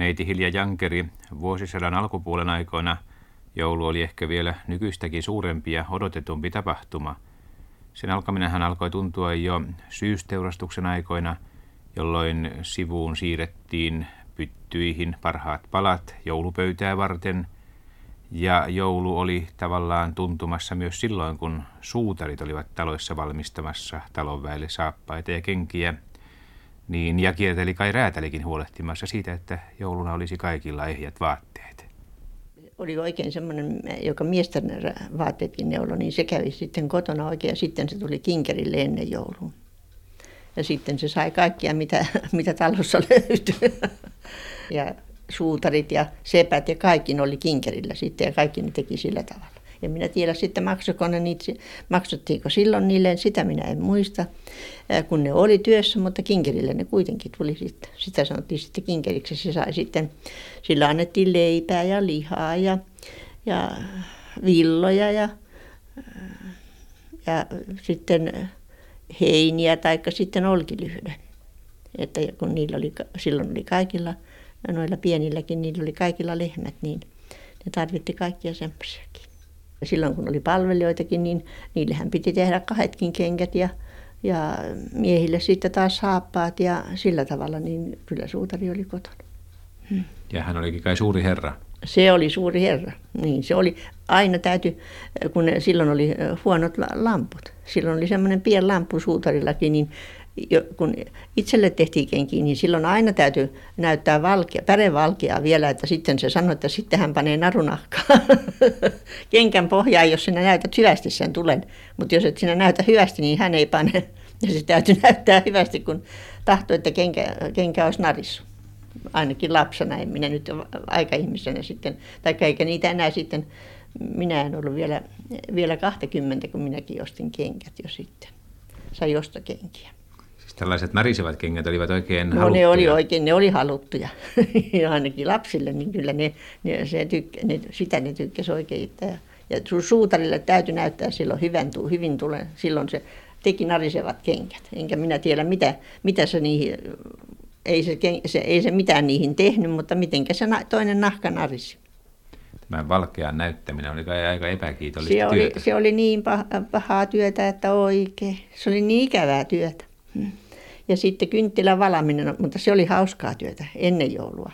Neiti Hilja Jankeri vuosisadan alkupuolen aikoina. Joulu oli ehkä vielä nykyistäkin suurempi ja odotetumpi tapahtuma. Sen alkaminenhan alkoi tuntua jo syysteurastuksen aikoina, jolloin sivuun siirrettiin pyttyihin parhaat palat joulupöytää varten – ja joulu oli tavallaan tuntumassa myös silloin, kun suutarit olivat taloissa valmistamassa talonväelle saappaita ja kenkiä, niin ja kierteli kai räätälikin huolehtimassa siitä, että jouluna olisi kaikilla ehjät vaatteet. Oli oikein semmoinen, joka miesten vaatteetkin neuloi, niin se kävi sitten kotona oikein ja sitten se tuli kinkerille ennen joulua. Ja sitten se sai kaikkia, mitä, mitä talossa löytyi. Ja suutarit ja sepät ja kaikki oli kinkerillä sitten ja kaikki ne teki sillä tavalla. Ja minä tiedä sitten maksoiko ne niitä, maksuttiinko silloin niille, sitä minä en muista, kun ne oli työssä, mutta kinkerille ne kuitenkin tuli sitten. Sitä sanottiin sitten kinkeriksi, se sai sitten, sillä annettiin leipää ja lihaa ja, ja villoja ja, ja sitten heiniä tai sitten olkilyhde. Että kun niillä oli, silloin oli kaikilla – noilla pienilläkin, niillä oli kaikilla lehmät, niin ne tarvitti kaikkia semmoisiakin. Silloin kun oli palvelijoitakin, niin niillehän piti tehdä kahdetkin kengät ja, ja miehille sitten taas saappaat ja sillä tavalla, niin kyllä suutari oli kotona. Hmm. Ja hän olikin kai suuri herra. Se oli suuri herra. Niin, se oli aina täyty, kun silloin oli huonot lamput. Silloin oli semmoinen pieni lamppu suutarillakin, niin kun itselle tehtiin kenkiä, niin silloin aina täytyy näyttää valkea, pärevalkeaa vielä, että sitten se sanoi, että sitten hän panee narunahkaa kenkän pohjaan, jos sinä näytät hyvästi sen tulen. Mutta jos et sinä näytä hyvästi, niin hän ei pane. Ja se täytyy näyttää hyvästi, kun tahtoi, että kenkä, kenkä olisi narissu. Ainakin lapsena, en minä nyt aikaihmisenä sitten, tai eikä niitä enää sitten, minä en ollut vielä, vielä 20, kun minäkin ostin kenkät jo sitten. Sai ostokenkiä tällaiset narisevät kengät olivat oikein no, haluttuja. ne oli oikein, ne oli haluttuja. Ainakin lapsille, niin kyllä ne, ne, se tykkä, ne, sitä ne tykkäsi oikein. Ja, ja suutarille täytyy näyttää silloin hyvän, hyvin tulee. Silloin se teki narisevat kengät. Enkä minä tiedä, mitä, mitä se niihin, ei se, se, ei se mitään niihin tehnyt, mutta mitenkä se toinen nahka narisi. Tämä valkean näyttäminen oli aika epäkiitollista se työtä. Oli, se oli niin pahaa työtä, että oikein. Se oli niin ikävää työtä. Hmm. Ja sitten kynttilän valaminen, mutta se oli hauskaa työtä ennen joulua.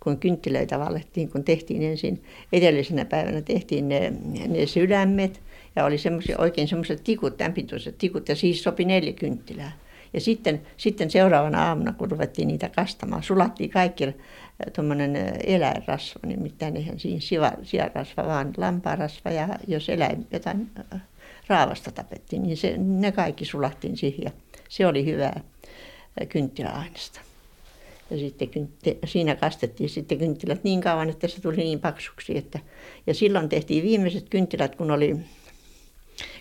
Kun kynttilöitä valettiin, kun tehtiin ensin edellisenä päivänä tehtiin ne, ne sydämet ja oli semmoisia oikein semmoiset tikut, tämänpituiset tikut ja siis sopi neljä kynttilää. Ja sitten, sitten seuraavana aamuna, kun ruvettiin niitä kastamaan, sulattiin kaikki äh, tuommoinen äh, eläinrasva, nimittäin eihän siinä siarasva, vaan lampaarasva ja jos eläin jotain äh, raavasta tapettiin, niin se, ne kaikki sulattiin siihen se oli hyvää kynttiläaineesta. Ja sitten siinä kastettiin sitten kynttilät niin kauan, että se tuli niin paksuksi. Että, ja silloin tehtiin viimeiset kynttilät, kun oli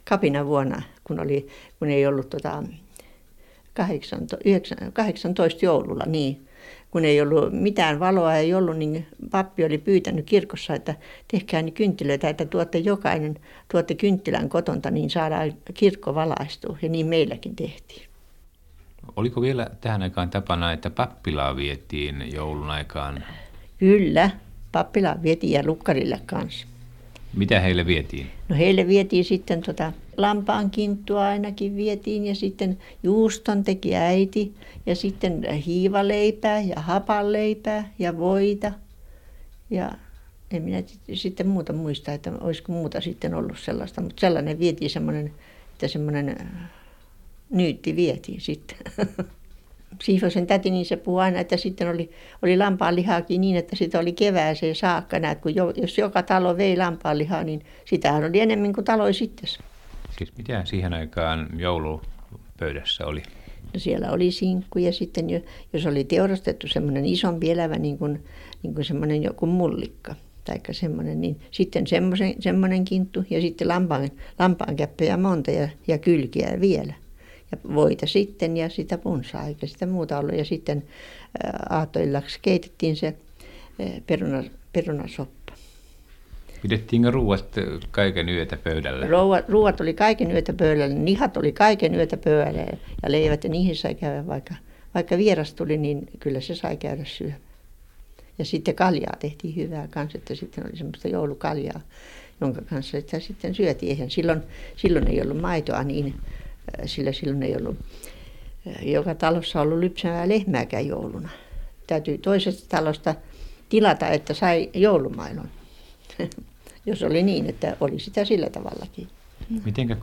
kapina vuonna, kun, oli, kun ei ollut tota 18, 18 joululla, niin kun ei ollut mitään valoa ei ollut, niin pappi oli pyytänyt kirkossa, että tehkää niin kynttilöitä, että tuotte jokainen, tuotte kynttilän kotonta, niin saadaan kirkko valaistua. Ja niin meilläkin tehtiin. Oliko vielä tähän aikaan tapana, että pappilaa vietiin joulun aikaan? Kyllä, pappilaa vietiin ja lukkarille kanssa. Mitä heille vietiin? No heille vietiin sitten tota, lampaan kinttua ainakin vietiin ja sitten juuston teki äiti ja sitten hiivaleipää ja hapanleipää ja voita. Ja en minä sitten muuta muista, että olisiko muuta sitten ollut sellaista, mutta sellainen vietiin semmoinen, että semmoinen nyytti vietiin sitten. Siivosen täti, niin se puhui aina, että sitten oli, oli lampaanlihaakin niin, että sitä oli kevääseen saakka. Näet, kun jo, jos joka talo vei lampaanlihaa, niin sitähän oli enemmän kuin taloi sitten. Siis mitä siihen aikaan joulupöydässä oli? No siellä oli sinkku ja sitten jo, jos oli teurastettu semmoinen isompi elävä, niin kuin, niin kuin semmoinen joku mullikka tai semmoinen, niin sitten semmoinen, semmoinen kinttu ja sitten lampaan, lampaan käppejä monta ja, ja kylkiä vielä ja voita sitten ja sitä punsaa eikä sitä muuta ollut. Ja sitten aattoillaksi keitettiin se peruna, perunasoppa. Pidettiinkö ruuat kaiken yötä pöydällä? Ruuat, ruuat oli kaiken yötä pöydällä, nihat oli kaiken yötä pöydällä ja leivät ja niihin sai käydä vaikka, vaikka vieras tuli, niin kyllä se sai käydä syömään. Ja sitten kaljaa tehtiin hyvää kanssa, että sitten oli semmoista joulukaljaa, jonka kanssa sitä sitten syötiin. Eihän silloin, silloin ei ollut maitoa niin, sillä silloin ei ollut joka talossa ollut lypsävää lehmääkään jouluna. Täytyy toisesta talosta tilata, että sai joulumailon. Jos oli niin, että oli sitä sillä tavallakin.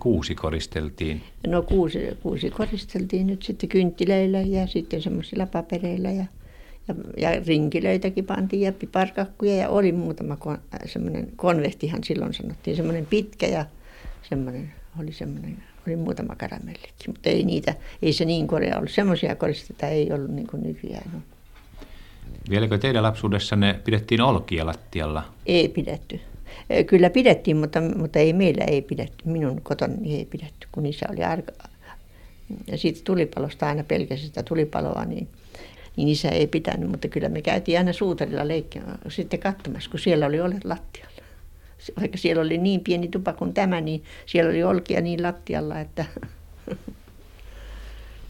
Kuusi koristeltiin? No kuusi, kuusi koristeltiin nyt sitten kynttileillä ja sitten semmoisilla papereilla ja, ja, ja rinkilöitäkin pantiin ja piparkakkuja ja oli muutama kon, semmoinen konvehtihan silloin sanottiin, semmoinen pitkä ja semmoinen oli semmoinen, oli muutama karamellikin, mutta ei niitä, ei se niin korea ollut. Semmoisia koristeita ei ollut niin kuin nykyään on. Vieläkö teidän lapsuudessanne pidettiin olkia lattialla? Ei pidetty. Kyllä pidettiin, mutta, mutta ei meillä ei pidetty. Minun kotoni ei pidetty, kun isä oli arka. Ja siitä tulipalosta aina pelkäsi sitä tulipaloa, niin, niin isä ei pitänyt. Mutta kyllä me käytiin aina suutarilla leikkiä sitten katsomassa, kun siellä oli olet lattialla. Vaikka siellä oli niin pieni tupa kuin tämä, niin siellä oli olkia niin lattialla, että...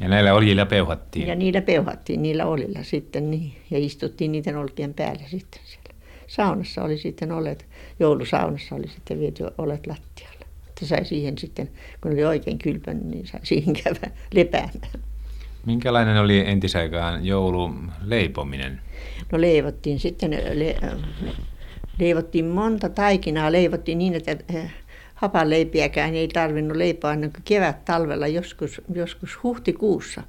Ja näillä oljilla peuhattiin? Ja niillä peuhattiin, niillä olilla sitten niin. Ja istuttiin niiden olkien päällä sitten siellä. Saunassa oli sitten olet, joulusaunassa oli sitten viety olet lattialle. Että sai siihen sitten, kun oli oikein kylpän, niin sai siihen käydä lepäämään. Minkälainen oli entisaikaan joululeipominen? No leivottiin sitten, le, leivottiin monta taikinaa, leivottiin niin, että hapanleipiäkään ei tarvinnut leipoa ennen kuin kevät talvella joskus, joskus huhtikuussa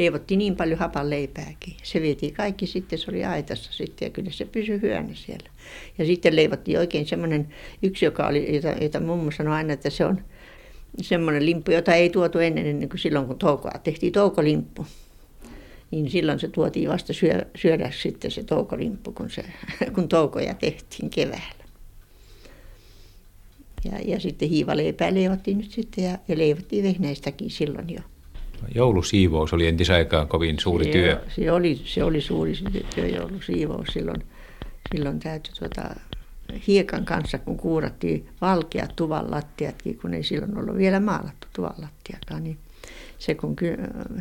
leivottiin niin paljon hapan leipääkin. Se vietiin kaikki sitten, se oli aitassa sitten ja kyllä se pysyi hyönä siellä. Ja sitten leivottiin oikein semmoinen yksi, joka oli, jota, jota mummo sanoi aina, että se on semmoinen limppu, jota ei tuotu ennen, ennen kuin silloin, kun toukoa tehtiin toukolimppu. Niin silloin se tuotiin vasta syö, syödä sitten se toukolimppu, kun, se, kun toukoja tehtiin keväällä. Ja, ja sitten hiivaleipää leivottiin nyt sitten ja, ja leivottiin vehnäistäkin silloin jo. Joulusiivous oli entisaikaan kovin suuri se, työ. Se oli, se oli suuri työ, joulusiivous. Silloin, silloin täytyi tuota, hiekan kanssa, kun kuurattiin valkeat tuvan lattiatkin, kun ei silloin ollut vielä maalattu tuvan lattiakaan, niin se kun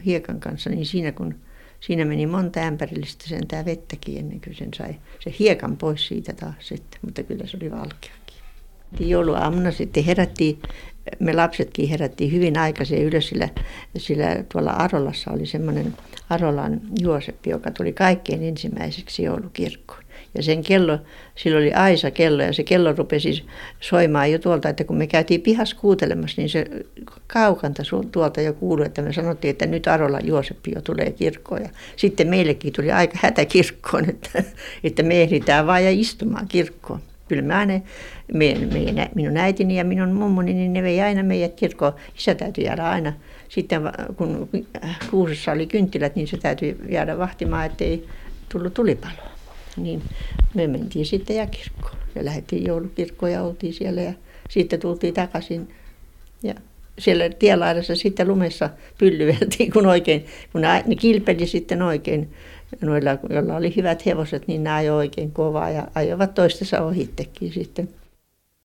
hiekan kanssa, niin siinä kun siinä meni monta ämpärillistä sentään vettäkin ennen kuin sen sai se hiekan pois siitä taas sitten, mutta kyllä se oli valkeakin. Jouluaamuna sitten herättiin me lapsetkin herättiin hyvin aikaisin ylös, sillä, sillä tuolla Arolassa oli semmoinen Arolan Juoseppi, joka tuli kaikkein ensimmäiseksi joulukirkkoon. Ja sen kello, sillä oli Aisa kello ja se kello rupesi soimaan jo tuolta, että kun me käytiin pihassa kuutelemassa, niin se kaukanta tuolta jo kuului, että me sanottiin, että nyt Arola Juoseppi jo tulee kirkkoon. Ja sitten meillekin tuli aika hätä kirkkoon, että, että me ehditään vaan ja istumaan kirkkoon kyllä mä aina, meidän, meidän, minun äitini ja minun mummoni, niin ne vei aina meidät kirkkoon. Isä täytyi jäädä aina, sitten kun kuusessa oli kynttilät, niin se täytyy jäädä vahtimaan, ettei tullut tulipaloa. Niin me mentiin sitten ja kirkkoon ja lähdettiin joulukirkkoon ja oltiin siellä ja sitten tultiin takaisin. Ja siellä tielaidassa sitten lumessa pyllyveltiin, kun oikein, kun ne, ne kilpeli sitten oikein noilla, joilla oli hyvät hevoset, niin ne ajoi oikein kovaa ja ajoivat toistensa ohittekin sitten.